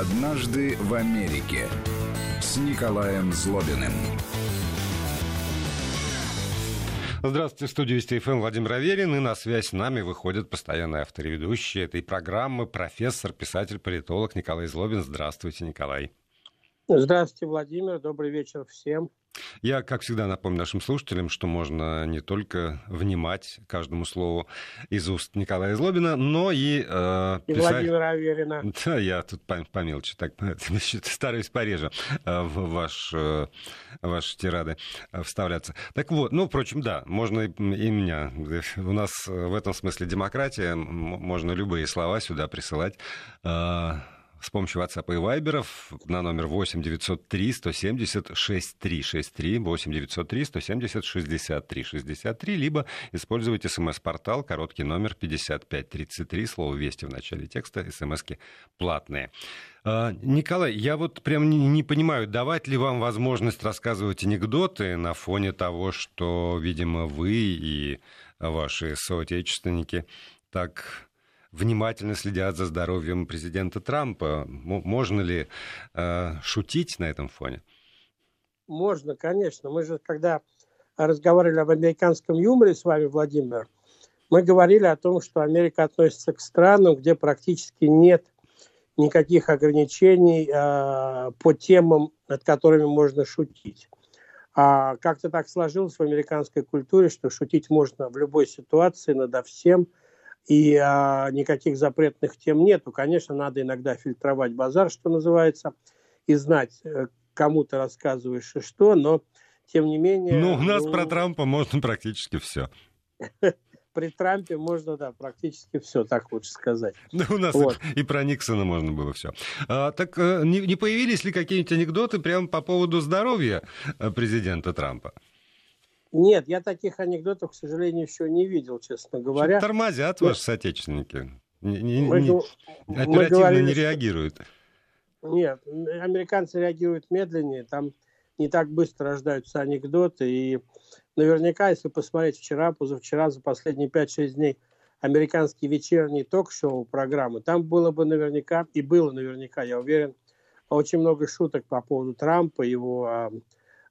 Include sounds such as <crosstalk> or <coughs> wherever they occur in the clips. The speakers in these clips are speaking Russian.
«Однажды в Америке» с Николаем Злобиным. Здравствуйте, в студии Вести ФМ Владимир Аверин, и на связь с нами выходит постоянный автор и ведущий этой программы, профессор, писатель, политолог Николай Злобин. Здравствуйте, Николай. Здравствуйте, Владимир. Добрый вечер всем. Я, как всегда, напомню нашим слушателям, что можно не только внимать каждому слову из уст Николая Злобина, но и, э, и писать... Владимира Аверина. <laughs> Да, я тут по, по мелочи так <laughs> стараюсь пореже э, в ваш, э, ваши тирады э, вставляться. Так вот, ну, впрочем, да, можно и, и меня. У нас в этом смысле демократия, можно любые слова сюда присылать. Э, с помощью WhatsApp и Viber на номер 8 903 170 6363 8 903 170 63 63, либо используйте смс-портал, короткий номер 5533, слово «Вести» в начале текста, смски платные. А, Николай, я вот прям не, не понимаю, давать ли вам возможность рассказывать анекдоты на фоне того, что, видимо, вы и ваши соотечественники так внимательно следят за здоровьем президента Трампа. Можно ли э, шутить на этом фоне? Можно, конечно. Мы же, когда разговаривали об американском юморе с вами, Владимир, мы говорили о том, что Америка относится к странам, где практически нет никаких ограничений э, по темам, над которыми можно шутить. А как-то так сложилось в американской культуре, что шутить можно в любой ситуации, надо всем – и а, никаких запретных тем нету. Конечно, надо иногда фильтровать базар, что называется, и знать, э, кому ты рассказываешь и что, но тем не менее... Ну, у нас ну, про Трампа можно практически все. <laughs> При Трампе можно, да, практически все, так лучше сказать. <laughs> Ну, у нас вот. и про Никсона можно было все. А, так э, не, не появились ли какие-нибудь анекдоты прямо по поводу здоровья э, президента Трампа? Нет, я таких анекдотов, к сожалению, еще не видел, честно говоря. Что тормозят Нет. ваши соотечественники. Не, не, мы, не, оперативно говорили, не реагируют. Нет, американцы реагируют медленнее, там не так быстро рождаются анекдоты. И наверняка, если посмотреть вчера, позавчера, за последние 5-6 дней американские вечерние ток-шоу программы, там было бы наверняка, и было наверняка, я уверен, очень много шуток по поводу Трампа, его а,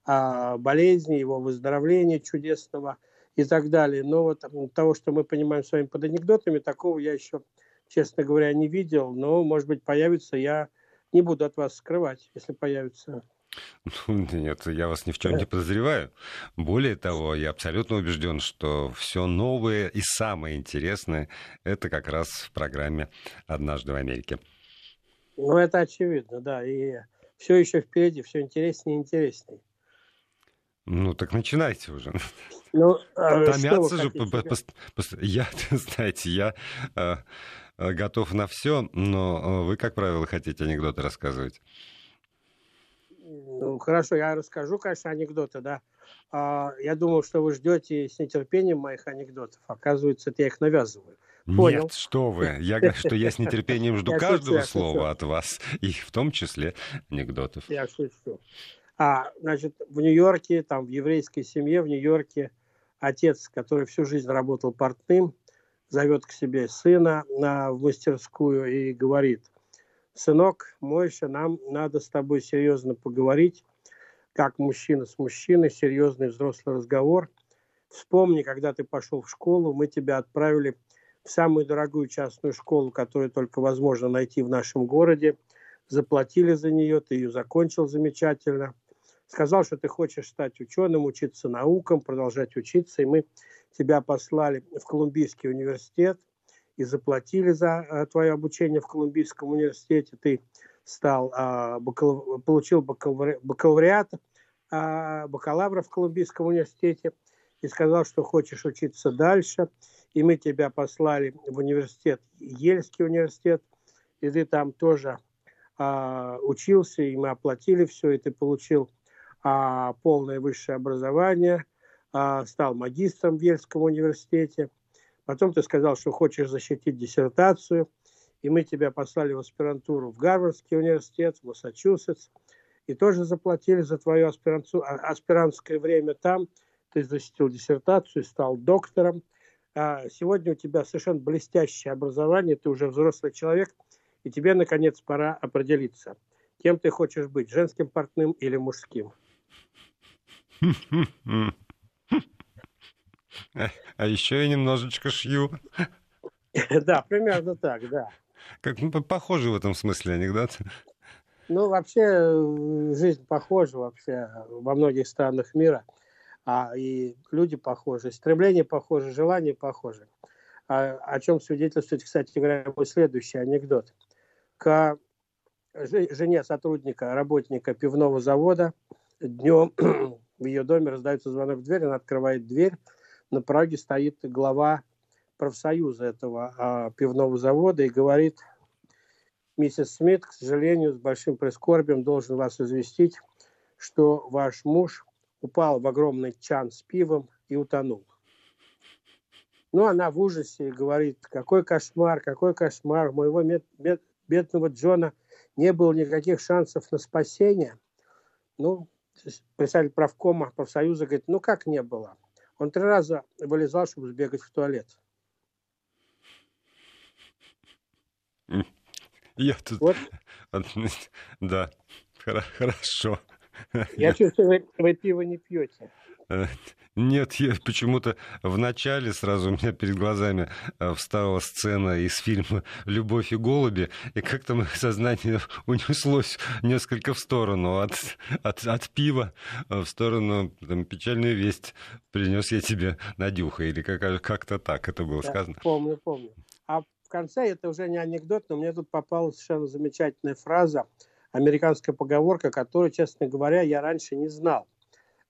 болезни, его выздоровления чудесного и так далее. Но вот того, что мы понимаем с вами под анекдотами, такого я еще, честно говоря, не видел. Но, может быть, появится, я не буду от вас скрывать, если появится. <laughs> Ну, нет, я вас ни в чем не подозреваю. Более того, я абсолютно убежден, что все новое и самое интересное это как раз в программе «Однажды в Америке». Ну, это очевидно, да. И все еще впереди, все интереснее и интереснее. Ну, так начинайте уже. Ну, а Томятся же. Я, <laughs> знаете, я э, готов на все, но вы, как правило, хотите анекдоты рассказывать. Ну, хорошо, я расскажу, конечно, анекдоты, да. А, я думал, что вы ждете с нетерпением моих анекдотов. Оказывается, это я их навязываю. Понял. Нет, что вы. <laughs> Я говорю, что я с нетерпением жду каждого слова от вас, и в том числе анекдотов. Я шучу. А, значит, в Нью-Йорке, там, в еврейской семье в Нью-Йорке отец, который всю жизнь работал портным, зовет к себе сына на, в мастерскую и говорит, сынок, Мойша, нам надо с тобой серьезно поговорить, как мужчина с мужчиной, серьезный взрослый разговор. Вспомни, когда ты пошел в школу, мы тебя отправили в самую дорогую частную школу, которую только возможно найти в нашем городе. Заплатили за нее, ты ее закончил замечательно сказал, что ты хочешь стать ученым, учиться наукам, продолжать учиться, и мы тебя послали в Колумбийский университет и заплатили за э, твое обучение в Колумбийском университете. Ты стал, а, получил бакалавриат, а, бакалавра в Колумбийском университете и сказал, что хочешь учиться дальше. И мы тебя послали в университет, Ельский университет, и ты там тоже а, учился, и мы оплатили все, и ты получил а, полное высшее образование, а, стал магистром в Ельском университете. Потом ты сказал, что хочешь защитить диссертацию, и мы тебя послали в аспирантуру в Гарвардский университет, в Массачусетс, и тоже заплатили за твое а, аспирантское время там. Ты защитил диссертацию, стал доктором. А сегодня у тебя совершенно блестящее образование, ты уже взрослый человек, И тебе, наконец, пора определиться, кем ты хочешь быть, женским портным или мужским. <laughs> А еще я немножечко шью. <laughs> Да, примерно так, да. Как ну, похоже в этом смысле анекдот. Ну, вообще, э, жизнь похожа вообще во многих странах мира. А и люди похожи, стремления похожи, желания похожи. А, о чем свидетельствует, кстати говоря, мой следующий анекдот. К жене сотрудника, работника пивного завода днем <clears throat> в ее доме раздается звонок в дверь, она открывает дверь, на пороге стоит глава профсоюза этого а, пивного завода и говорит, миссис Смит, к сожалению, с большим прискорбием должен вас известить, что ваш муж упал в огромный чан с пивом и утонул. Ну, она в ужасе говорит, какой кошмар, какой кошмар, у моего мед, мед, бедного Джона не было никаких шансов на спасение. Ну, представитель правкома профсоюза говорит, ну как не было? Он три раза вылезал, чтобы сбегать в туалет. Я тут... Вот. Да, хорошо. Я чувствую, вы, вы пиво не пьете. Э, нет, я почему-то в начале сразу у меня перед глазами э, встала сцена из фильма «Любовь и голуби», и как-то мое сознание <laughs> унеслось несколько в сторону от, от, от пива э, в сторону там, «Печальную весть принес я тебе, Надюха», или как, как-то так это было да, сказано. Помню, помню. А в конце, это уже не анекдот, но мне тут попала совершенно замечательная фраза, американская поговорка, которую, честно говоря, я раньше не знал.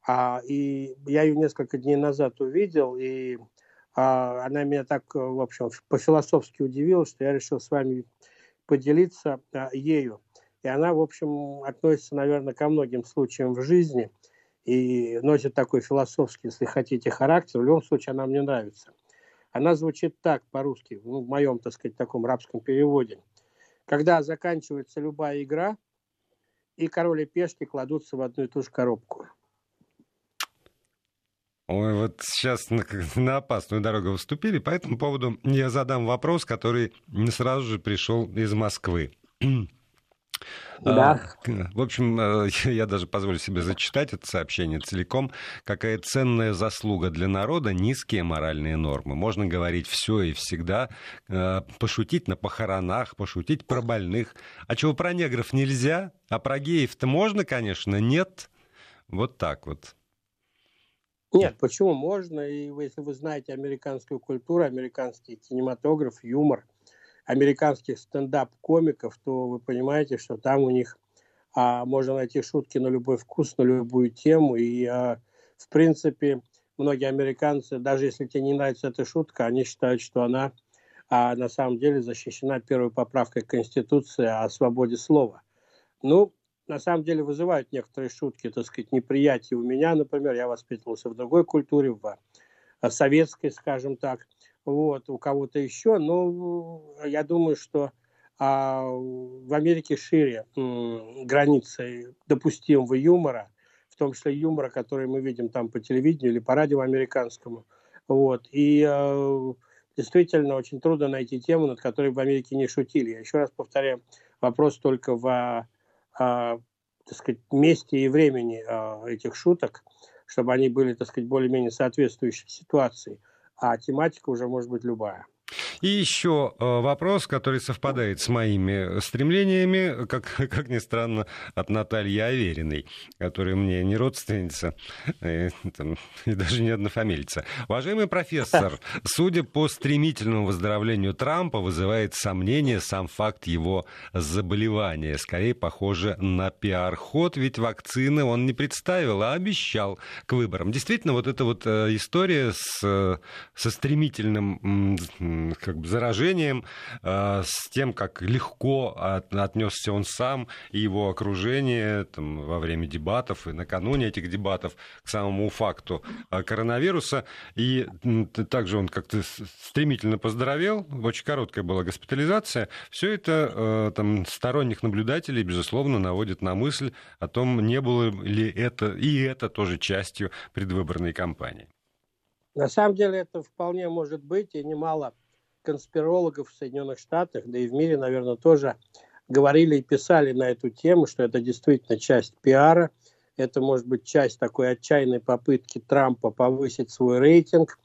А, и я ее несколько дней назад увидел, и а, она меня так, в общем, по-философски удивила, что я решил с вами поделиться а, ею. И она, в общем, относится, наверное, ко многим случаям в жизни и носит такой философский, если хотите, характер. В любом случае, она мне нравится. Она звучит так по-русски, ну, в моем, так сказать, таком рабском переводе. Когда заканчивается любая игра, и король и пешки кладутся в одну и ту же коробку – Ой, вот сейчас на, <laughs> на опасную дорогу выступили, по этому поводу я задам вопрос, который сразу же пришел из Москвы. Да. А, в общем, э, <laughs> я даже позволю себе зачитать это сообщение целиком. Какая ценная заслуга для народа, низкие моральные нормы. Можно говорить все и всегда, э, пошутить на похоронах, пошутить про больных. А чего про негров нельзя? А про геев-то можно, конечно, нет. Вот так вот. Нет, почему можно? И если вы знаете американскую культуру, американский кинематограф, юмор, американских стендап-комиков, то вы понимаете, что там у них а, можно найти шутки на любой вкус, на любую тему. И, а, в принципе, многие американцы, даже если тебе не нравится эта шутка, они считают, что она а, на самом деле защищена первой поправкой Конституции о свободе слова. Ну, на самом деле вызывают некоторые шутки, так сказать, неприятие у меня, например, я воспитывался в другой культуре, в советской, скажем так, вот, у кого-то еще, но я думаю, что а, в Америке шире м, границы допустимого юмора, в том числе юмора, который мы видим там по телевидению или по радио американскому, вот, и а, действительно очень трудно найти тему, над которой в Америке не шутили. Я еще раз повторяю, вопрос только в так сказать, месте и времени а, этих шуток, чтобы они были, так сказать, более-менее соответствующие ситуации. А тематика уже может быть любая. И еще э, вопрос, который совпадает с моими стремлениями, как, <laughs> как ни странно, от Натальи Авериной, которая мне не родственница и, э, там, <laughs> и даже не однофамильца. Уважаемый профессор, <laughs> судя по стремительному выздоровлению Трампа, вызывает сомнение сам факт его заболевания. Скорее похоже на пиар-ход, ведь вакцины он не представил, а обещал к выборам. Действительно, вот эта вот э, история с, со стремительным как бы заражением, э, с тем, как легко от, отнесся он сам и его окружение там, во время дебатов и накануне этих дебатов к самому факту э, коронавируса. И также он как-то стремительно поздоровел, очень короткая была госпитализация. Все это э, там, сторонних наблюдателей, безусловно, наводит на мысль о том, не было ли это и это тоже частью предвыборной кампании. На самом деле это вполне может быть, и немало конспирологов в Соединенных Штатах, да и в мире, наверное, тоже говорили и писали на эту тему, что это действительно часть пиара, это может быть часть такой отчаянной попытки Трампа повысить свой рейтинг.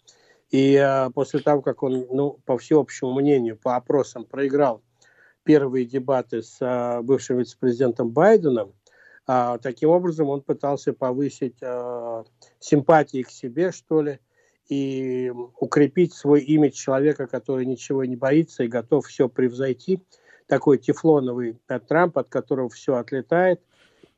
И э, после того, как он, ну, по всеобщему мнению, по опросам проиграл первые дебаты с э, бывшим вице-президентом Байденом, э, таким образом он пытался повысить э, симпатии к себе, что ли, и укрепить свой имидж человека, который ничего не боится и готов все превзойти. Такой тефлоновый Трамп, от которого все отлетает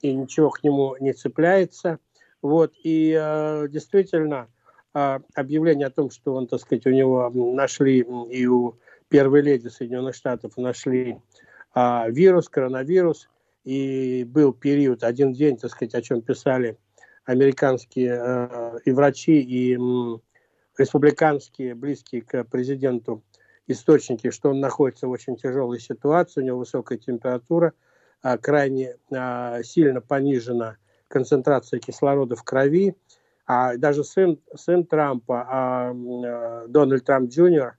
и ничего к нему не цепляется. Вот, и э, действительно, э, объявление о том, что он, так сказать, у него нашли и у первой леди Соединенных Штатов нашли э, вирус, коронавирус, и был период, один день, так сказать, о чем писали американские э, и врачи, и республиканские, близкие к президенту источники, что он находится в очень тяжелой ситуации, у него высокая температура, а, крайне а, сильно понижена концентрация кислорода в крови. А даже сын, сын Трампа, а, Дональд Трамп Джуниор,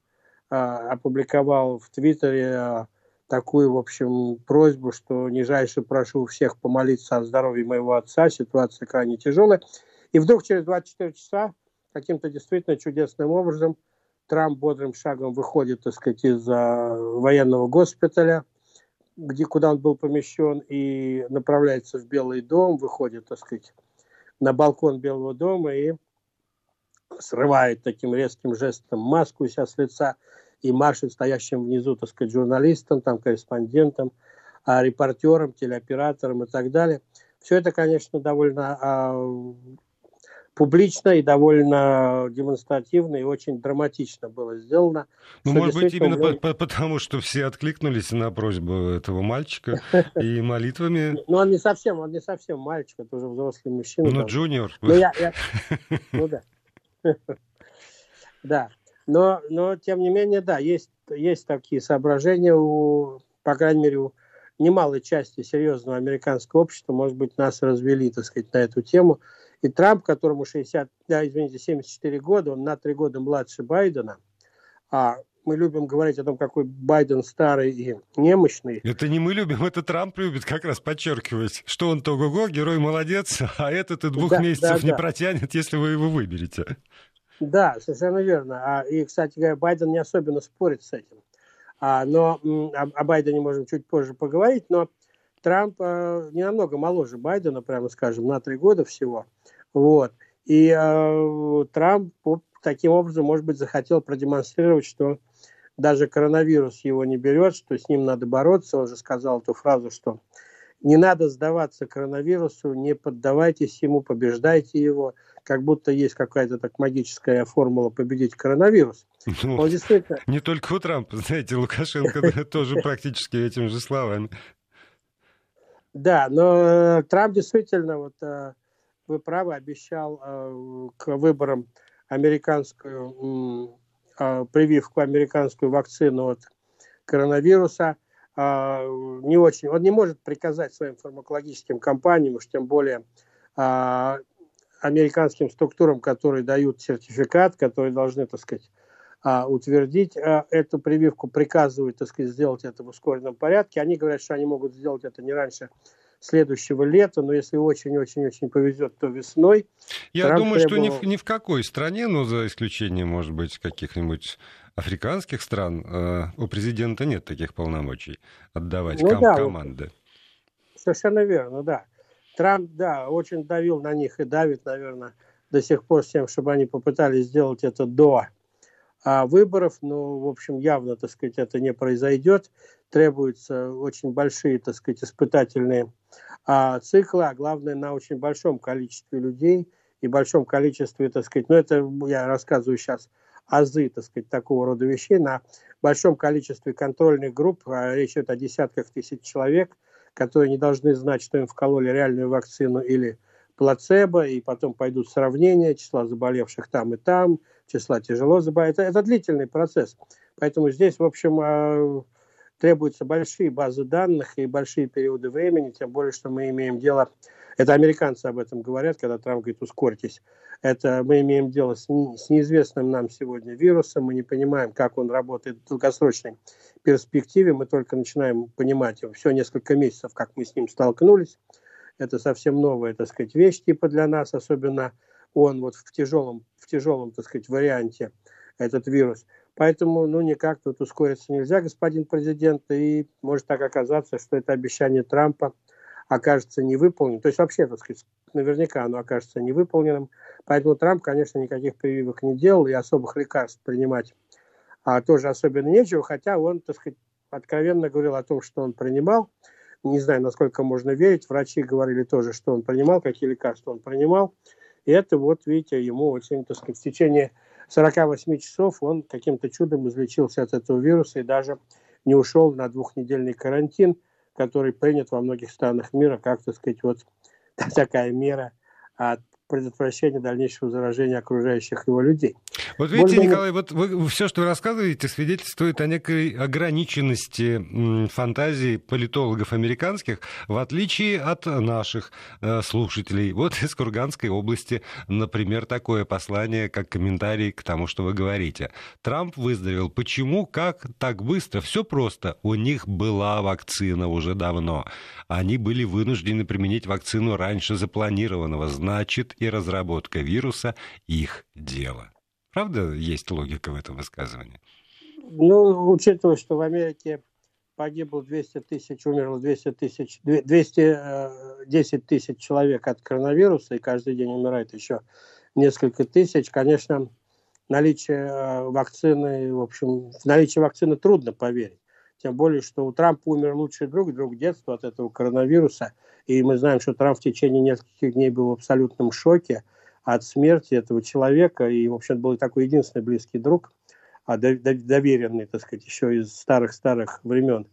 опубликовал в Твиттере такую, в общем, просьбу, что нижайше прошу всех помолиться о здоровье моего отца, ситуация крайне тяжелая. И вдруг через 24 часа каким-то действительно чудесным образом Трамп бодрым шагом выходит, так сказать, из военного госпиталя, где, куда он был помещен, и направляется в Белый дом, выходит, так сказать, на балкон Белого дома и срывает таким резким жестом маску себя с лица и машет стоящим внизу, так сказать, журналистам, там, корреспондентам, а, репортерам, телеоператорам и так далее. Все это, конечно, довольно а, публично и довольно демонстративно и очень драматично было сделано. Ну, может быть, именно он... по потому, что все откликнулись на просьбу этого мальчика и <laughs> молитвами. Ну, он не совсем, он не совсем мальчик, это уже взрослый мужчина. Ну, джуниор. Ну, я, я... <laughs> ну да. <laughs> Да. Но, но, тем не менее, да, есть, есть такие соображения у, по крайней мере, у немалой части серьезного американского общества, может быть, нас развели, так сказать, на эту тему. И Трамп, которому 60, да, извините, 74 года, он на три года младше Байдена, а мы любим говорить о том, какой Байден старый и немощный. Это не мы любим, это Трамп любит как раз подчеркивать, что он то го герой молодец, а этот и двух да, месяцев да, не да. протянет, если вы его выберете. Да, совершенно верно. А, и, кстати говоря, Байден не особенно спорит с этим. А, но о, о Байдене можем чуть позже поговорить, но Трамп э, не намного моложе Байдена, прямо скажем, на три года всего. Вот. И э, Трамп таким образом, может быть, захотел продемонстрировать, что даже коронавирус его не берет, что с ним надо бороться. Он же сказал эту фразу, что не надо сдаваться коронавирусу, не поддавайтесь ему, побеждайте его, как будто есть какая-то так магическая формула победить коронавирус. Ну, Он действительно... Не только у Трампа, знаете, Лукашенко <laughs> тоже практически этими же словами. Да, но э, Трамп действительно, вот э, вы правы, обещал э, к выборам американскую прививку, американскую вакцину от коронавируса. Не очень, он не может приказать своим фармакологическим компаниям, уж тем более американским структурам, которые дают сертификат, которые должны, так сказать, утвердить эту прививку, приказывают, так сказать, сделать это в ускоренном порядке. Они говорят, что они могут сделать это не раньше следующего лета, но если очень-очень-очень повезет, то весной. Я Трамп думаю, требовал... что ни в, ни в какой стране, ну, за исключением, может быть, каких-нибудь африканских стран, э, у президента нет таких полномочий отдавать ну, ком- да, команды. Совершенно верно, да. Трамп, да, очень давил на них и давит, наверное, до сих пор с тем, чтобы они попытались сделать это до а, выборов, но, в общем, явно, так сказать, это не произойдет. Требуются очень большие, так сказать, испытательные а, циклы, а главное, на очень большом количестве людей и большом количестве, так сказать, ну, это я рассказываю сейчас азы, так сказать, такого рода вещей, на большом количестве контрольных групп, а речь идет о десятках тысяч человек, которые не должны знать, что им вкололи реальную вакцину или плацебо, и потом пойдут сравнения числа заболевших там и там, числа тяжело заболевших. Это, это длительный процесс. Поэтому здесь, в общем, а, требуются большие базы данных и большие периоды времени, тем более, что мы имеем дело... Это американцы об этом говорят, когда Трамп говорит, ускорьтесь. Это мы имеем дело с, с неизвестным нам сегодня вирусом, мы не понимаем, как он работает в долгосрочной перспективе, мы только начинаем понимать его все несколько месяцев, как мы с ним столкнулись. Это совсем новая, так сказать, вещь типа для нас, особенно он вот в тяжелом, в тяжелом, так сказать, варианте, этот вирус. Поэтому, ну, никак тут ускориться нельзя, господин президент, и может так оказаться, что это обещание Трампа окажется невыполненным. То есть вообще, так сказать, наверняка оно окажется невыполненным. Поэтому Трамп, конечно, никаких прививок не делал и особых лекарств принимать а, тоже особенно нечего, хотя он, так сказать, откровенно говорил о том, что он принимал. Не знаю, насколько можно верить. Врачи говорили тоже, что он принимал, какие лекарства он принимал. И это вот, видите, ему очень, так сказать, в течение 48 часов он каким-то чудом излечился от этого вируса и даже не ушел на двухнедельный карантин, который принят во многих странах мира, как, так сказать, вот <laughs> такая мера от предотвращения дальнейшего заражения окружающих его людей. Вот видите, Более... Николай, вот вы, все, что вы рассказываете, свидетельствует о некой ограниченности фантазии политологов американских, в отличие от наших э, слушателей. Вот из Курганской области, например, такое послание, как комментарий к тому, что вы говорите. Трамп выздоровел. Почему? Как? Так быстро? Все просто. У них была вакцина уже давно. Они были вынуждены применить вакцину раньше запланированного. Значит, и разработка вируса их дело. Правда, есть логика в этом высказывании? Ну, учитывая, что в Америке погибло 200 тысяч, умерло 200 тысяч, 210 э, тысяч человек от коронавируса, и каждый день умирает еще несколько тысяч, конечно, наличие э, вакцины, в общем, в наличие вакцины трудно поверить. Тем более, что у Трампа умер лучший друг, друг детства от этого коронавируса. И мы знаем, что Трамп в течение нескольких дней был в абсолютном шоке от смерти этого человека. И, в общем, был такой единственный близкий друг, а доверенный, так сказать, еще из старых-старых времен,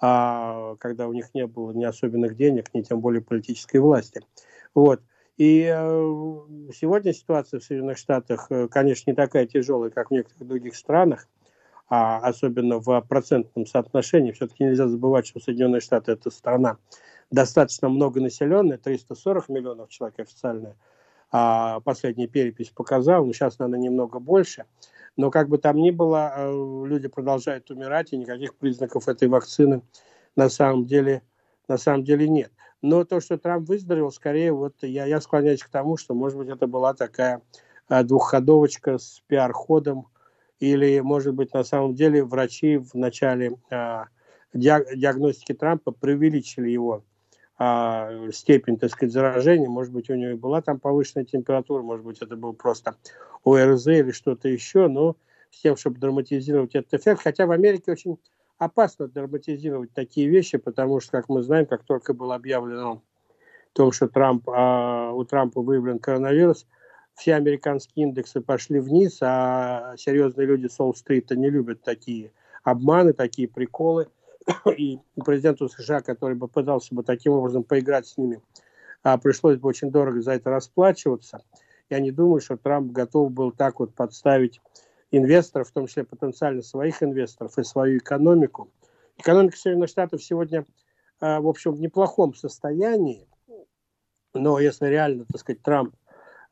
а, когда у них не было ни особенных денег, ни тем более политической власти. Вот. И э, сегодня ситуация в Соединенных Штатах, э, конечно, не такая тяжелая, как в некоторых других странах, а особенно в процентном соотношении. Все-таки нельзя забывать, что Соединенные Штаты – это страна достаточно многонаселенная, 340 миллионов человек официальная, а последняя перепись показала, но сейчас, наверное, немного больше. Но как бы там ни было, э, люди продолжают умирать, и никаких признаков этой вакцины на самом деле, на самом деле нет. Но то, что Трамп выздоровел, скорее вот я, я склоняюсь к тому, что, может быть, это была такая э, двухходовочка с пиар-ходом, или, может быть, на самом деле врачи в начале э, диагностики Трампа преувеличили его а, степень, так сказать, заражения. Может быть, у него и была там повышенная температура, может быть, это был просто ОРЗ или что-то еще, но с тем, чтобы драматизировать этот эффект. Хотя в Америке очень опасно драматизировать такие вещи, потому что, как мы знаем, как только было объявлено о том, что Трамп, а, у Трампа выявлен коронавирус, все американские индексы пошли вниз, а серьезные люди с Уолл-стрита не любят такие обманы, такие приколы <coughs> – и президенту США, который бы пытался бы таким образом поиграть с ними, а пришлось бы очень дорого за это расплачиваться. Я не думаю, что Трамп готов был так вот подставить инвесторов, в том числе потенциально своих инвесторов и свою экономику. Экономика Соединенных Штатов сегодня, а, в общем, в неплохом состоянии, но если реально, так сказать, Трамп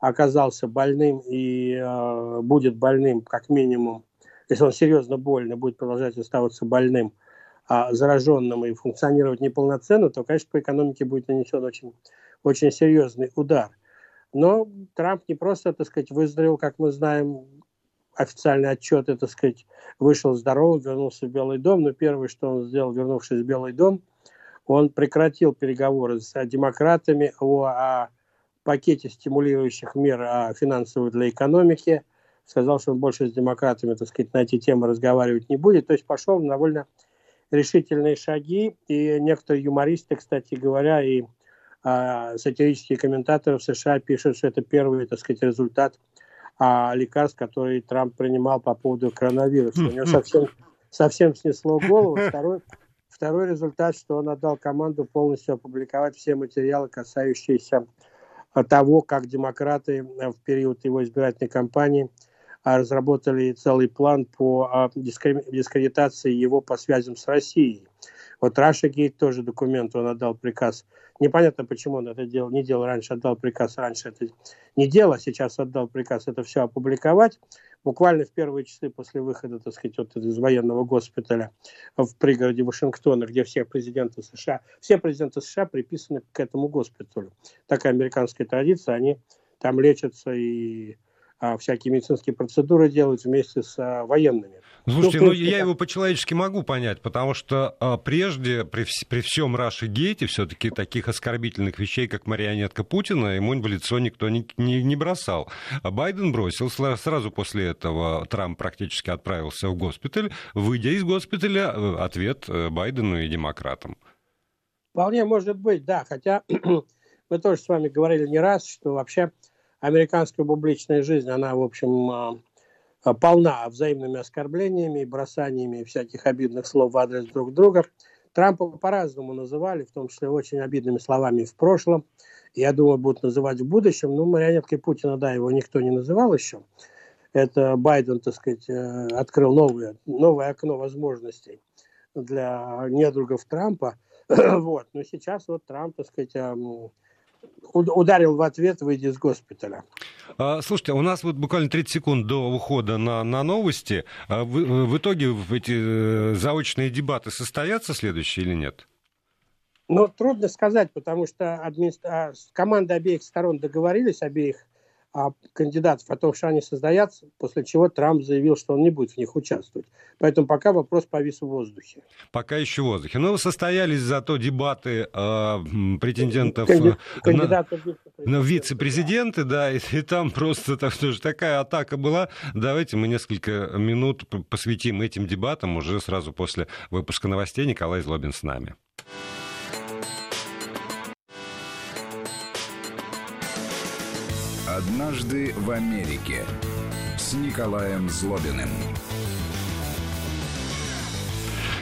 оказался больным и э, будет больным как минимум, если он серьезно больный, будет продолжать оставаться больным – а, зараженным и функционировать неполноценно, то, конечно, по экономике будет нанесен очень, очень серьезный удар. Но Трамп не просто, так сказать, выздоровел, как мы знаем, официальный отчет, так сказать, вышел здоровым, вернулся в Белый дом, но первое, что он сделал, вернувшись в Белый дом, он прекратил переговоры с демократами о, о пакете стимулирующих мер о финансовых для экономики, сказал, что он больше с демократами, так сказать, на эти темы разговаривать не будет, то есть пошел на довольно решительные шаги. И некоторые юмористы, кстати говоря, и а, сатирические комментаторы в США пишут, что это первый, так сказать, результат а, лекарств, которые Трамп принимал по поводу коронавируса. У него совсем, совсем снесло голову. Второй, второй результат, что он отдал команду полностью опубликовать все материалы, касающиеся того, как демократы в период его избирательной кампании – а разработали целый план по а, дискредитации его по связям с Россией. Вот Раша Гейт тоже документ, он отдал приказ. Непонятно, почему он это делал, не делал раньше, отдал приказ раньше это не делал, а сейчас отдал приказ это все опубликовать. Буквально в первые часы после выхода, так сказать, вот из военного госпиталя в пригороде Вашингтона, где все президенты США, все президенты США приписаны к этому госпиталю. Такая американская традиция, они там лечатся и всякие медицинские процедуры делают вместе с а, военными. Слушайте, ну, ну я его по-человечески могу понять, потому что а, прежде, при, при всем Раши Гейте, все-таки таких оскорбительных вещей, как марионетка Путина, ему в лицо никто не, не, не бросал. А Байден бросил, сразу после этого Трамп практически отправился в госпиталь. Выйдя из госпиталя, э, ответ э, Байдену и демократам. Вполне может быть, да, хотя <clears throat> мы тоже с вами говорили не раз, что вообще американская публичная жизнь, она, в общем, а, а, полна взаимными оскорблениями и бросаниями всяких обидных слов в адрес друг друга. Трампа по-разному называли, в том числе очень обидными словами в прошлом. Я думаю, будут называть в будущем. Ну, марионеткой Путина, да, его никто не называл еще. Это Байден, так сказать, э, открыл новое, новое окно возможностей для недругов Трампа. <clears throat> вот. Но сейчас вот Трамп, так сказать, ударил в ответ, выйдя из госпиталя. А, слушайте, у нас вот буквально 30 секунд до ухода на, на новости. А в, в итоге эти э, заочные дебаты состоятся следующие или нет? Ну, трудно сказать, потому что адми... А, команды обеих сторон договорились, обеих кандидатов о том, что они состоятся, после чего Трамп заявил, что он не будет в них участвовать. Поэтому пока вопрос повис в воздухе. Пока еще в воздухе. Но состоялись зато дебаты э, претендентов Канди... кандидатов на, на вице-президенты, да, и, и там просто так, что такая атака была. Давайте мы несколько минут посвятим этим дебатам уже сразу после выпуска новостей. Николай Злобин с нами. «Однажды в Америке» с Николаем Злобиным.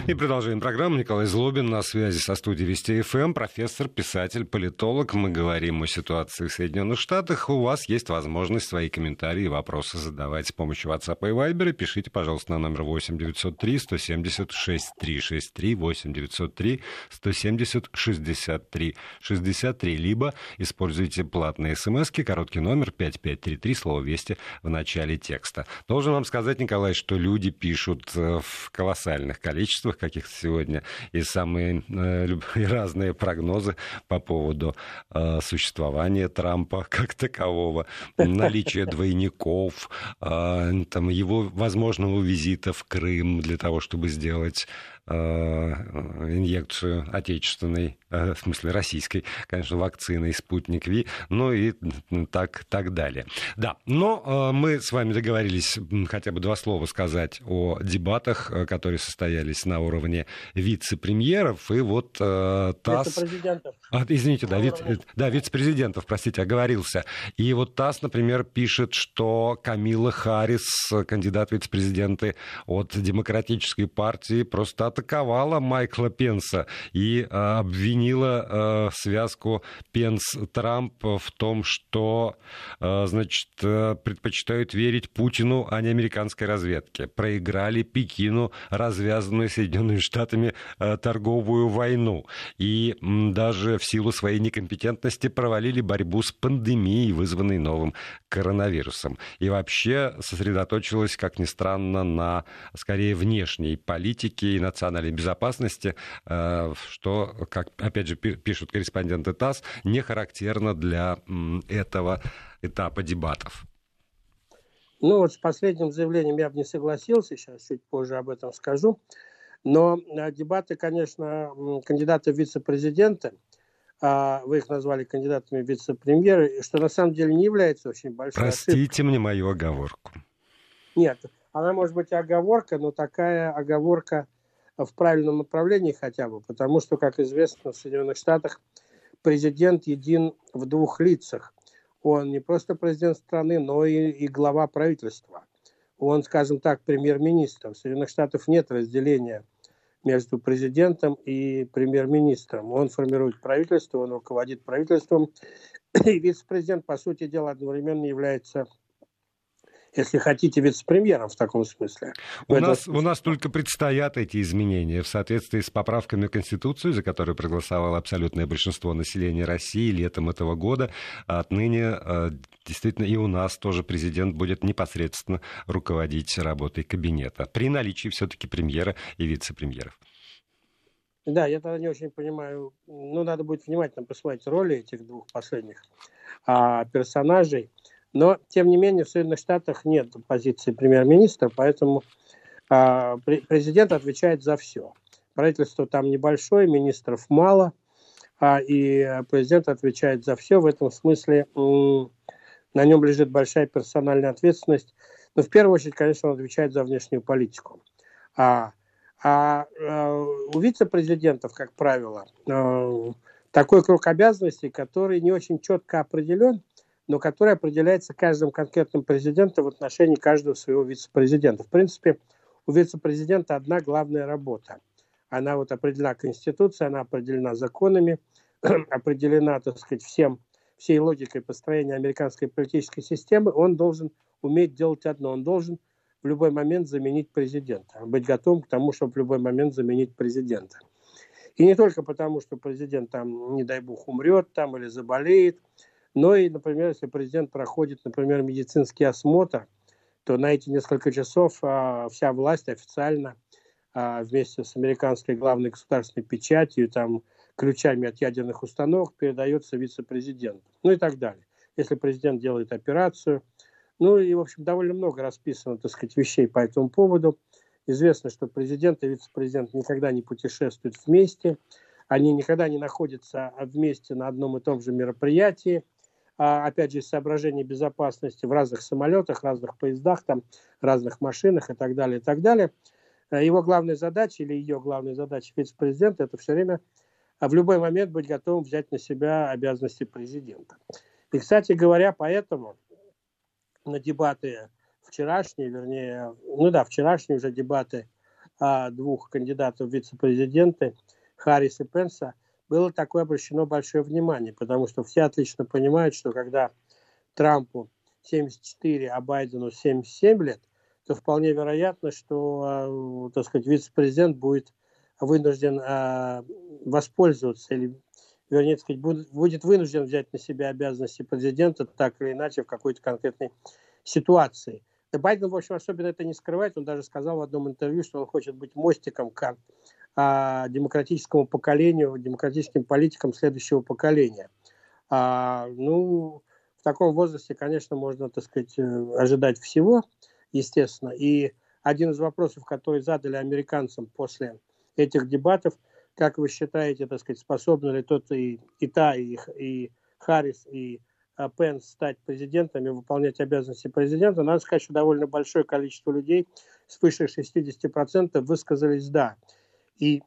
И продолжаем программу. Николай Злобин на связи со студией Вести ФМ, профессор, писатель, политолог. Мы говорим о ситуации в Соединенных Штатах. У вас есть возможность свои комментарии и вопросы задавать с помощью WhatsApp и Viber. Пишите, пожалуйста, на номер 8 903 176 363 8 903 170 63 63. Либо используйте платные смс короткий номер 5533, слово «Вести» в начале текста. Должен вам сказать, Николай, что люди пишут э, в колоссальных количествах каких-то сегодня и самые э, <laughs> и разные прогнозы по поводу э, существования Трампа как такового, наличия <laughs> двойников, э, там, его возможного визита в Крым для того, чтобы сделать инъекцию отечественной, э, в смысле российской, конечно, вакцины «Спутник Ви», ну и так, так далее. Да, но э, мы с вами договорились хотя бы два слова сказать о дебатах, которые состоялись на уровне вице-премьеров, и вот ТАСС... Вице-президентов. А, извините, да, вице, да, вице-президентов, простите, оговорился. И вот ТАСС, например, пишет, что Камила Харрис, кандидат вице-президенты от Демократической партии, просто атаковала Майкла Пенса и э, обвинила э, связку Пенс-Трамп в том, что, э, значит, предпочитают верить Путину, а не американской разведке. Проиграли Пекину развязанную Соединенными Штатами торговую войну. И даже в силу своей некомпетентности провалили борьбу с пандемией, вызванной новым коронавирусом. И вообще сосредоточилась, как ни странно, на скорее внешней политике и национальной безопасности, э, что, как опять же пишут корреспонденты ТАСС, не характерно для этого этапа дебатов. Ну вот с последним заявлением я бы не согласился, сейчас чуть позже об этом скажу. Но э, дебаты, конечно, кандидаты в вице-президенты, а вы их назвали кандидатами вице-премьеры, что на самом деле не является очень большой Простите ошибкой. мне мою оговорку. Нет, она может быть оговорка, но такая оговорка в правильном направлении хотя бы, потому что, как известно, в Соединенных Штатах президент един в двух лицах. Он не просто президент страны, но и, и глава правительства. Он, скажем так, премьер-министр. В Соединенных Штатах нет разделения между президентом и премьер-министром. Он формирует правительство, он руководит правительством. <clears throat> И вице-президент, по сути дела, одновременно является если хотите, вице-премьером в таком смысле. У, нас, смысле. у нас только предстоят эти изменения в соответствии с поправками в Конституцию, за которую проголосовало абсолютное большинство населения России летом этого года. Отныне э, действительно и у нас тоже президент будет непосредственно руководить работой кабинета при наличии все-таки премьера и вице-премьеров. Да, я тогда не очень понимаю. Ну, надо будет внимательно посмотреть роли этих двух последних а, персонажей. Но, тем не менее, в Соединенных Штатах нет позиции премьер-министра, поэтому э, президент отвечает за все. Правительство там небольшое, министров мало, а, и президент отвечает за все. В этом смысле на нем лежит большая персональная ответственность. Но в первую очередь, конечно, он отвечает за внешнюю политику. А, а, а у вице-президентов, как правило, а, такой круг обязанностей, который не очень четко определен, но которая определяется каждым конкретным президентом в отношении каждого своего вице-президента. В принципе, у вице-президента одна главная работа. Она вот определена Конституцией, она определена законами, <clears throat> определена, так сказать, всем, всей логикой построения американской политической системы. Он должен уметь делать одно. Он должен в любой момент заменить президента, быть готовым к тому, чтобы в любой момент заменить президента. И не только потому, что президент там, не дай бог, умрет там или заболеет, но и, например, если президент проходит, например, медицинский осмотр, то на эти несколько часов а, вся власть официально а, вместе с американской главной государственной печатью, там, ключами от ядерных установок передается вице-президенту, ну и так далее. Если президент делает операцию, ну и, в общем, довольно много расписано, так сказать, вещей по этому поводу. Известно, что президент и вице-президент никогда не путешествуют вместе, они никогда не находятся вместе на одном и том же мероприятии, опять же, из соображений безопасности в разных самолетах, разных поездах, там, разных машинах и так далее, и так далее. Э, его главная задача или ее главная задача вице-президента – это все время а, в любой момент быть готовым взять на себя обязанности президента. И, кстати говоря, поэтому на дебаты вчерашние, вернее, ну да, вчерашние уже дебаты а, двух кандидатов в вице-президенты, Харрис и Пенса – было такое обращено большое внимание, потому что все отлично понимают, что когда Трампу 74, а Байдену 77 лет, то вполне вероятно, что, э, так сказать, вице-президент будет вынужден э, воспользоваться или, вернее, сказать, будет вынужден взять на себя обязанности президента так или иначе в какой-то конкретной ситуации. Да Байден, в общем, особенно это не скрывает. Он даже сказал в одном интервью, что он хочет быть мостиком к а, демократическому поколению, демократическим политикам следующего поколения. А, ну, в таком возрасте, конечно, можно, так сказать, э, ожидать всего, естественно. И один из вопросов, который задали американцам после этих дебатов, как вы считаете, так сказать, способны ли тот и, и та, и, и Харрис, и а, Пенс стать президентами, выполнять обязанности президента, надо сказать, что довольно большое количество людей, свыше 60%, высказались «да» и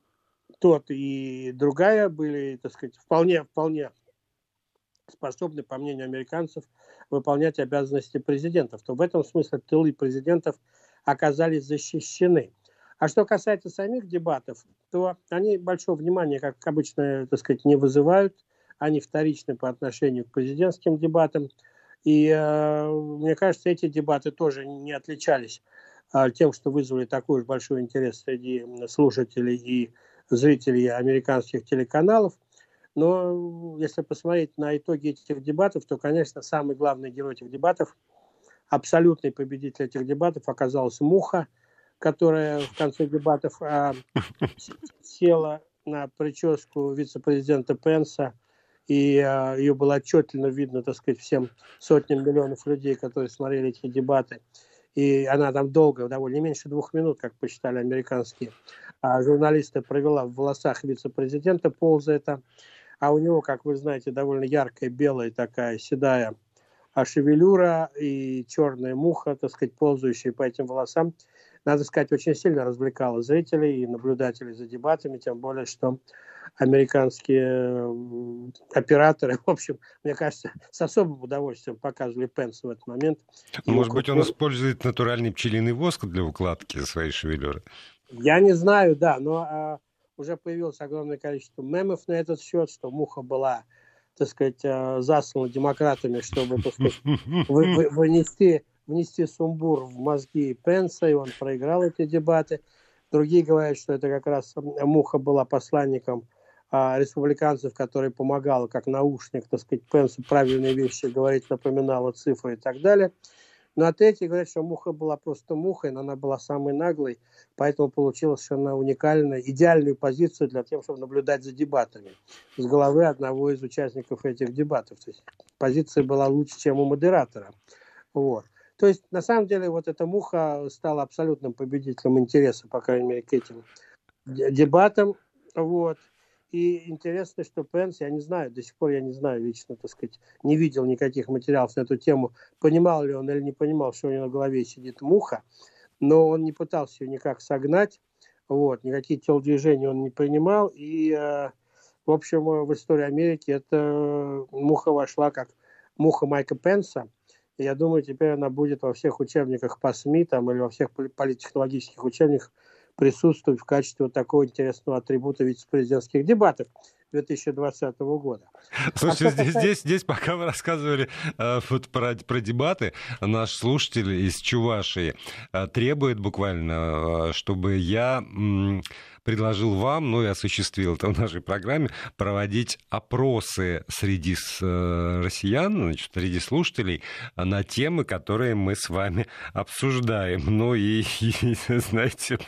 тот, и другая были, так сказать, вполне, вполне способны, по мнению американцев, выполнять обязанности президентов, то в этом смысле тылы президентов оказались защищены. А что касается самих дебатов, то они большого внимания, как обычно, так сказать, не вызывают. Они вторичны по отношению к президентским дебатам. И э, мне кажется, эти дебаты тоже не отличались тем, что вызвали такой уж большой интерес среди слушателей и зрителей американских телеканалов. Но если посмотреть на итоги этих дебатов, то, конечно, самый главный герой этих дебатов, абсолютный победитель этих дебатов оказался Муха, которая в конце дебатов а, села на прическу вице-президента Пенса, и а, ее было отчетливо видно, так сказать, всем сотням миллионов людей, которые смотрели эти дебаты и она там долго, довольно меньше двух минут, как посчитали американские а журналисты, провела в волосах вице-президента, ползая там. А у него, как вы знаете, довольно яркая, белая такая, седая а шевелюра и черная муха, так сказать, ползающая по этим волосам, надо сказать, очень сильно развлекала зрителей и наблюдателей за дебатами, тем более, что американские операторы, <laughs> в общем, мне кажется, с особым удовольствием показывали Пенс в этот момент. Может быть, он использует натуральный пчелиный воск для укладки своей шевелюры? Я не знаю, да, но а, уже появилось огромное количество мемов на этот счет, что муха была, так сказать, а, заслана демократами, чтобы, сказать, вы, вы, <laughs> вынести, внести сумбур в мозги Пенса, и он проиграл эти дебаты. Другие говорят, что это как раз Муха была посланником республиканцев, который помогал, как наушник, так сказать, Пенсу правильные вещи говорить, напоминала цифры и так далее. Но от этих говорят, что муха была просто мухой, но она была самой наглой, поэтому получила совершенно уникальную, идеальную позицию для того, чтобы наблюдать за дебатами с головы одного из участников этих дебатов. То есть позиция была лучше, чем у модератора. Вот. То есть, на самом деле, вот эта муха стала абсолютным победителем интереса, по крайней мере, к этим дебатам. Вот. И интересно, что Пенс, я не знаю, до сих пор я не знаю лично, так сказать, не видел никаких материалов на эту тему, понимал ли он или не понимал, что у него на голове сидит муха, но он не пытался ее никак согнать, вот, никакие телодвижения он не принимал, и, э, в общем, в истории Америки эта муха вошла как муха Майка Пенса, и я думаю, теперь она будет во всех учебниках по СМИ там, или во всех политтехнологических учебниках присутствовать в качестве вот такого интересного атрибута вице-президентских дебатов 2020 года. Слушайте, а здесь, касается... здесь, здесь, пока вы рассказывали э, вот про, про дебаты, наш слушатель из Чувашии э, требует буквально, э, чтобы я... М- предложил вам, ну и осуществил это в нашей программе, проводить опросы среди э, россиян, значит, среди слушателей на темы, которые мы с вами обсуждаем. Ну и, <laughs> и знаете,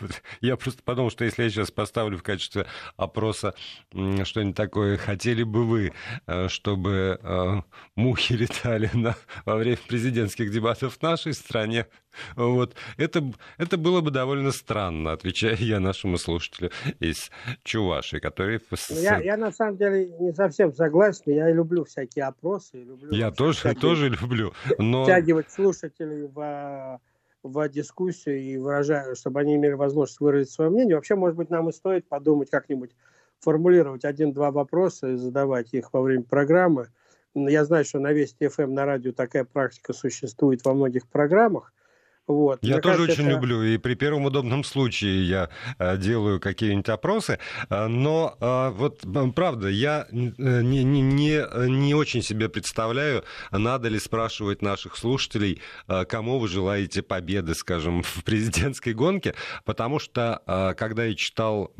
я просто подумал, что если я сейчас поставлю в качестве опроса что-нибудь такое, хотели бы вы, э, чтобы э, мухи летали на, во время президентских дебатов в нашей стране, вот. Это, это было бы довольно странно, отвечая я нашему слушателю из Чуваши, который... Я, я на самом деле не совсем согласен. Я люблю всякие опросы. Люблю я тоже, всякие, <laughs> тоже люблю. Но... Втягивать слушателей в, в дискуссию и выражаю, чтобы они имели возможность выразить свое мнение. Вообще, может быть, нам и стоит подумать как-нибудь, формулировать один-два вопроса и задавать их во время программы. Я знаю, что на Вести ФМ на радио такая практика существует во многих программах. Вот. Я Мне тоже кажется, очень это... люблю, и при первом удобном случае я э, делаю какие-нибудь опросы, э, но э, вот правда, я не, не, не, не очень себе представляю, надо ли спрашивать наших слушателей, кому вы желаете победы, скажем, <laughs> в президентской гонке, потому что когда я читал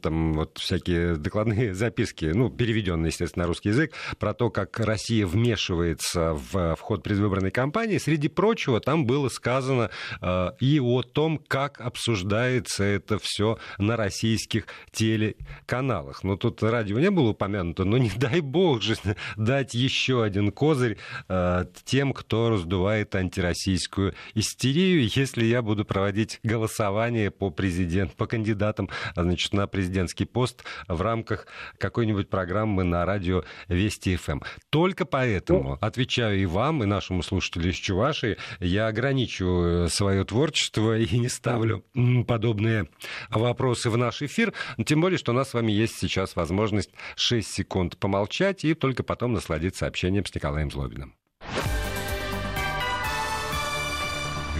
там вот всякие докладные <laughs> записки, ну, переведенные, естественно, на русский язык, про то, как Россия вмешивается в, в ход предвыборной кампании, среди прочего там было сказано Э, и о том, как обсуждается это все на российских телеканалах. Но тут радио не было упомянуто, но не <laughs> дай бог же дать еще один козырь э, тем, кто раздувает антироссийскую истерию, если я буду проводить голосование по президент, по кандидатам значит, на президентский пост в рамках какой-нибудь программы на радио Вести ФМ. Эм. Только поэтому, отвечаю и вам, и нашему слушателю из Чувашии, я ограничиваю свое творчество и не ставлю подобные вопросы в наш эфир. Тем более, что у нас с вами есть сейчас возможность 6 секунд помолчать и только потом насладиться общением с Николаем Злобиным.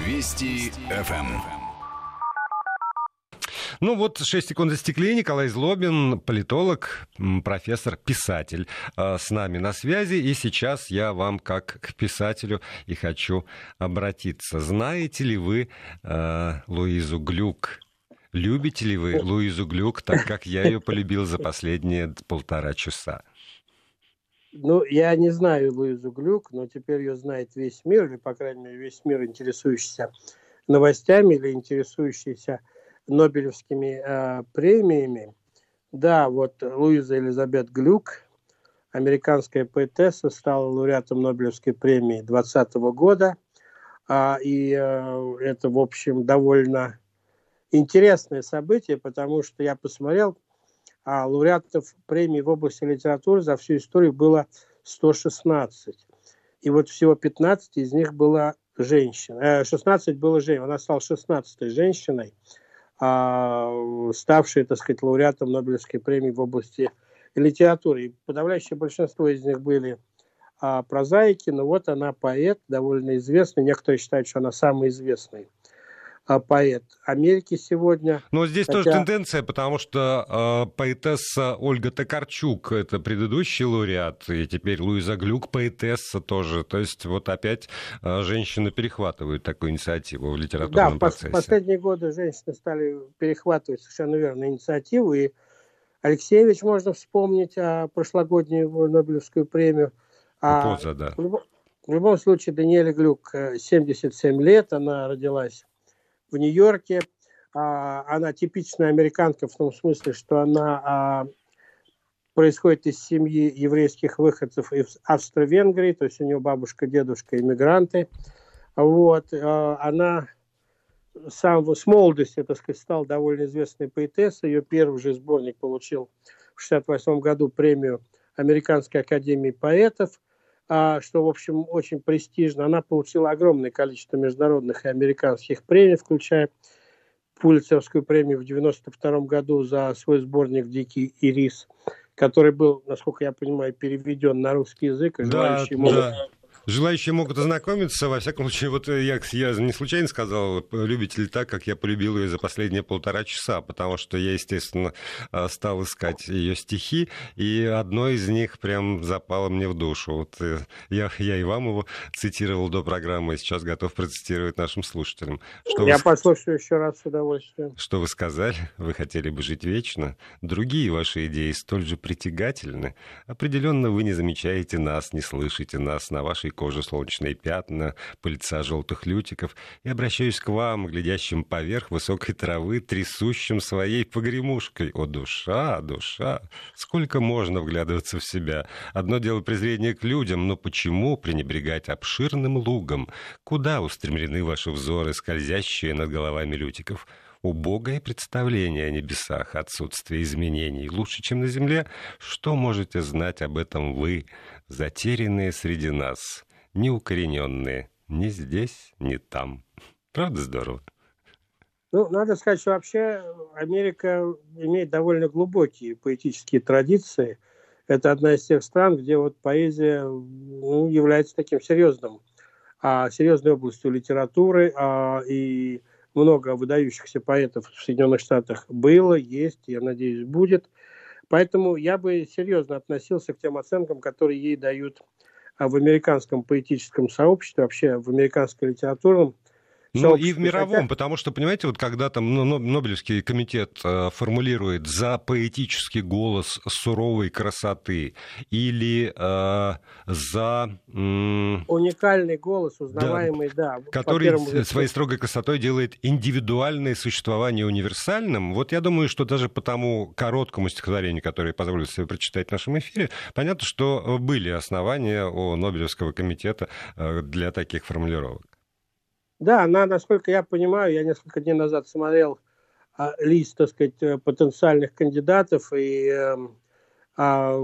Вести ФМ. Ну вот 6 секунд истекли. Николай Злобин, политолог, профессор, писатель а, с нами на связи. И сейчас я вам, как к писателю, и хочу обратиться. Знаете ли вы э, Луизу Глюк? Любите ли вы Луизу Глюк, так как я ее полюбил за последние полтора часа? Ну, я не знаю Луизу Глюк, но теперь ее знает весь мир, или, по крайней мере, весь мир, интересующийся новостями или интересующийся Нобелевскими э, премиями. Да, вот Луиза Элизабет Глюк, американская поэтесса, стала лауреатом Нобелевской премии 2020 года. А, и э, это, в общем, довольно интересное событие, потому что я посмотрел, а лауреатов премии в области литературы за всю историю было 116. И вот всего 15 из них было женщин. 16 э, было женщин. Она стала 16 женщиной ставшие, так сказать, лауреатом Нобелевской премии в области литературы. И подавляющее большинство из них были а, прозаики, но вот она поэт, довольно известный, некоторые считают, что она самый известный а, поэт Америки сегодня. Но здесь Хотя... тоже тенденция, потому что э, поэтесса Ольга Токарчук, это предыдущий лауреат, и теперь Луиза Глюк поэтесса тоже. То есть вот опять э, женщины перехватывают такую инициативу в литературном да, процессе. Да, в последние годы женщины стали перехватывать совершенно верно инициативу, и Алексеевич можно вспомнить о прошлогоднюю Нобелевскую премию. А Поза, да. В любом, в любом случае, Даниэля Глюк 77 лет, она родилась в Нью-Йорке. А, она типичная американка в том смысле, что она а, происходит из семьи еврейских выходцев из Австро-Венгрии, то есть у нее бабушка, дедушка иммигранты. Вот, а, она сам с молодости, так сказать, стала довольно известной поэтессой. Ее первый же сборник получил в 1968 году премию Американской академии поэтов – что, в общем, очень престижно. Она получила огромное количество международных и американских премий, включая Пулицерскую премию в 1992 году за свой сборник «Дикий ирис», который был, насколько я понимаю, переведен на русский язык. И да, да. Желающие могут ознакомиться. Во всяком случае, вот я, я не случайно сказал, любите ли так, как я полюбил ее за последние полтора часа, потому что я, естественно, а, стал искать ее стихи, и одно из них прям запало мне в душу. Вот э, я, я и вам его цитировал до программы, и сейчас готов процитировать нашим слушателям. Что я вы... послушаю еще раз с удовольствием. Что вы сказали? Вы хотели бы жить вечно? Другие ваши идеи столь же притягательны. Определенно вы не замечаете нас, не слышите нас на вашей кожи солнечные пятна, пыльца желтых лютиков, и обращаюсь к вам, глядящим поверх высокой травы, трясущим своей погремушкой. О, душа, душа! Сколько можно вглядываться в себя? Одно дело презрение к людям, но почему пренебрегать обширным лугом? Куда устремлены ваши взоры, скользящие над головами лютиков? Убогое представление о небесах, отсутствие изменений. Лучше, чем на земле? Что можете знать об этом вы, затерянные среди нас? неукорененные. Ни здесь, ни там. Правда здорово? Ну, надо сказать, что вообще Америка имеет довольно глубокие поэтические традиции. Это одна из тех стран, где вот поэзия ну, является таким серьезным, а, серьезной областью литературы, а, и много выдающихся поэтов в Соединенных Штатах было, есть, я надеюсь, будет. Поэтому я бы серьезно относился к тем оценкам, которые ей дают а в американском поэтическом сообществе, вообще в американской литературном ну и в мировом, потому что, понимаете, вот когда там ну, Нобелевский комитет э, формулирует за поэтический голос суровой красоты или э, за... М... Уникальный голос, узнаваемый, да. да который своей строгой красотой делает индивидуальное существование универсальным. Вот я думаю, что даже по тому короткому стихотворению, которое позволю себе прочитать в нашем эфире, понятно, что были основания у Нобелевского комитета э, для таких формулировок. Да, она, насколько я понимаю, я несколько дней назад смотрел а, лист, так сказать, э, потенциальных кандидатов, и э, а,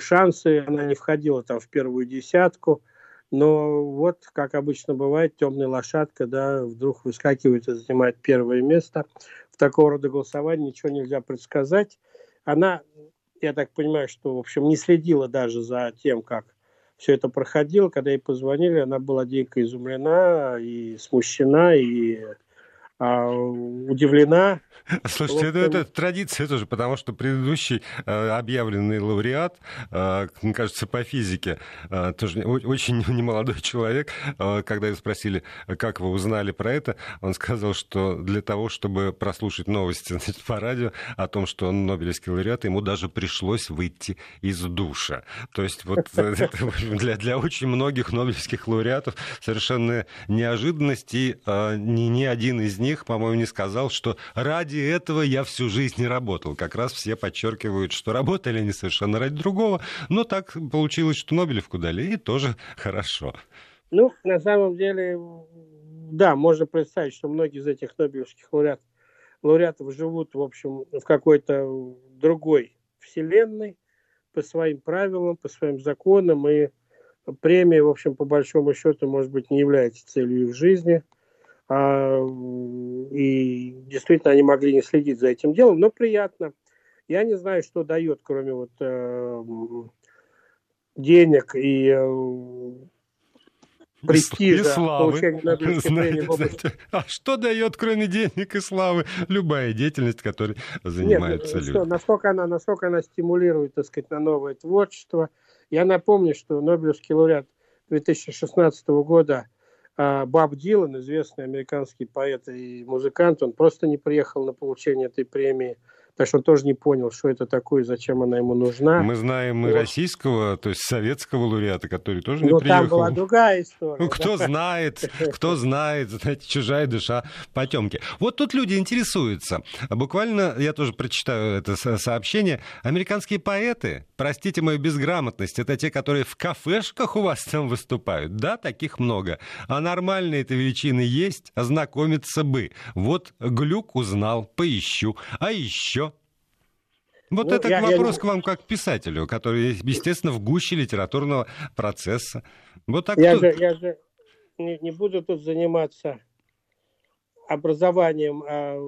шансы она не входила там в первую десятку. Но вот, как обычно бывает, темная лошадка, да, вдруг выскакивает и занимает первое место. В такого рода голосовании ничего нельзя предсказать. Она, я так понимаю, что, в общем, не следила даже за тем, как все это проходило. Когда ей позвонили, она была дико изумлена и смущена, и удивлена. <laughs> Слушайте, ну, это, это традиция тоже, потому что предыдущий э, объявленный лауреат, э, мне кажется, по физике, э, тоже очень <laughs> немолодой человек, э, когда его спросили, как вы узнали про это, он сказал, что для того, чтобы прослушать новости <laughs> значит, по радио о том, что он Нобелевский лауреат, ему даже пришлось выйти из душа. То есть вот э, для, для очень многих Нобелевских лауреатов совершенно неожиданность, и ни, ни один из них них, по-моему, не сказал, что ради этого я всю жизнь не работал. Как раз все подчеркивают, что работали они совершенно ради другого, но так получилось, что Нобелевку дали, и тоже хорошо. Ну, на самом деле, да, можно представить, что многие из этих Нобелевских лауреатов, лауреатов живут, в общем, в какой-то другой вселенной, по своим правилам, по своим законам, и премия, в общем, по большому счету, может быть, не является целью их жизни – и действительно они могли не следить за этим делом, но приятно. Я не знаю, что дает, кроме вот э, денег и э, престижа, и славы. знаете, знаете, а что дает, кроме денег и славы, любая деятельность, которой занимаются Нет, люди? Что, насколько, она, насколько она стимулирует, так сказать, на новое творчество. Я напомню, что Нобелевский лауреат 2016 года а, Баб Дилан, известный американский поэт и музыкант, он просто не приехал на получение этой премии – так что он тоже не понял, что это такое, зачем она ему нужна. Мы знаем и российского, то есть советского лауреата, который тоже не ну, приехал. там была другая история. Ну, кто да? знает, кто знает, знаете, чужая душа потемки. Вот тут люди интересуются. Буквально, я тоже прочитаю это сообщение. Американские поэты, простите мою безграмотность, это те, которые в кафешках у вас там выступают. Да, таких много. А нормальные это величины есть, ознакомиться бы. Вот Глюк узнал, поищу. А еще вот ну, это я, вопрос я... к вам как к писателю, который, естественно, в гуще литературного процесса. Вот так я, же, я же не, не буду тут заниматься образованием а,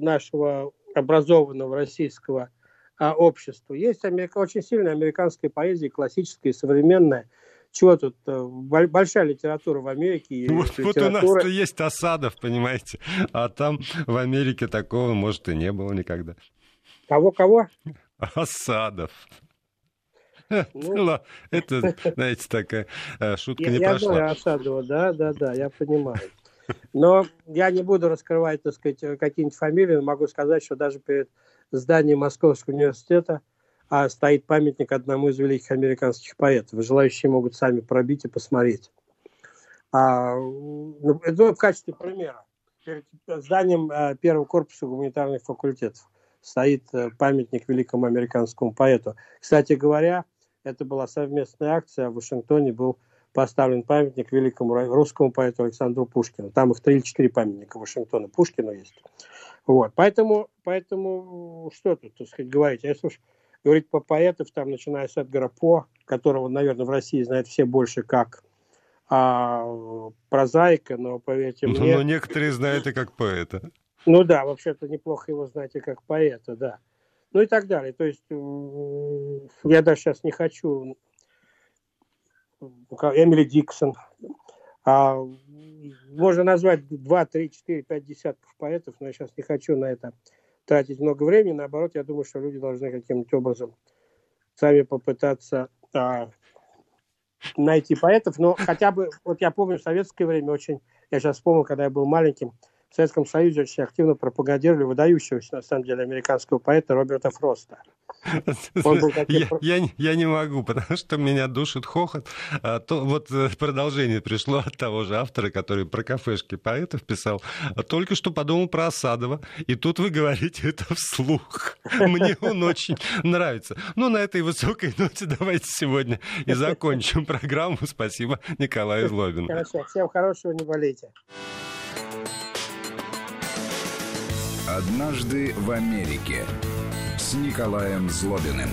нашего образованного российского а, общества. Есть америка, очень сильная американская поэзия, классическая и современная. Чего тут? Э, большая литература в Америке. Вот, литература... вот у нас-то есть Осадов, понимаете, а там в Америке такого, может, и не было никогда. Кого-кого? Осадов. <laughs> Ну, это, знаете, такая э, шутка я, не я прошла. Знаю Осадова, да, да, да, я понимаю. Но я не буду раскрывать, так сказать, какие-нибудь фамилии, но могу сказать, что даже перед зданием Московского университета а, стоит памятник одному из великих американских поэтов. Желающие могут сами пробить и посмотреть. А, ну, это в качестве примера. Перед зданием а, первого корпуса гуманитарных факультетов стоит э, памятник великому американскому поэту. Кстати говоря, это была совместная акция, в Вашингтоне был поставлен памятник великому русскому поэту Александру Пушкину. Там их три или четыре памятника Вашингтона Пушкину есть. Вот. Поэтому, поэтому что тут, так сказать, говорить? Если уж говорить по поэтов, там, начиная с Эдгара По, которого, наверное, в России знают все больше как а, прозаика, но поверьте мне... Но некоторые знают и как поэта. Ну да, вообще-то неплохо его знаете как поэта, да. Ну и так далее. То есть я даже сейчас не хочу Эмили Диксон. А, можно назвать 2, 3, 4, 5 десятков поэтов, но я сейчас не хочу на это тратить много времени. Наоборот, я думаю, что люди должны каким-то образом сами попытаться а, найти поэтов. Но хотя бы, вот я помню, в советское время очень, я сейчас вспомнил, когда я был маленьким, в Советском Союзе очень активно пропагандировали выдающегося, на самом деле, американского поэта Роберта Фроста. <laughs> Я, я, я не могу, потому что меня душит хохот. А, то, вот э, продолжение пришло от того же автора, который про кафешки поэтов писал. Только что подумал про Осадова, и тут вы говорите это вслух. Мне он очень нравится. Ну, на этой высокой ноте давайте сегодня и закончим программу. Спасибо Николаю Злобину. Хорошо, всем хорошего, не болейте. «Однажды в Америке» с Николаем Злобиным.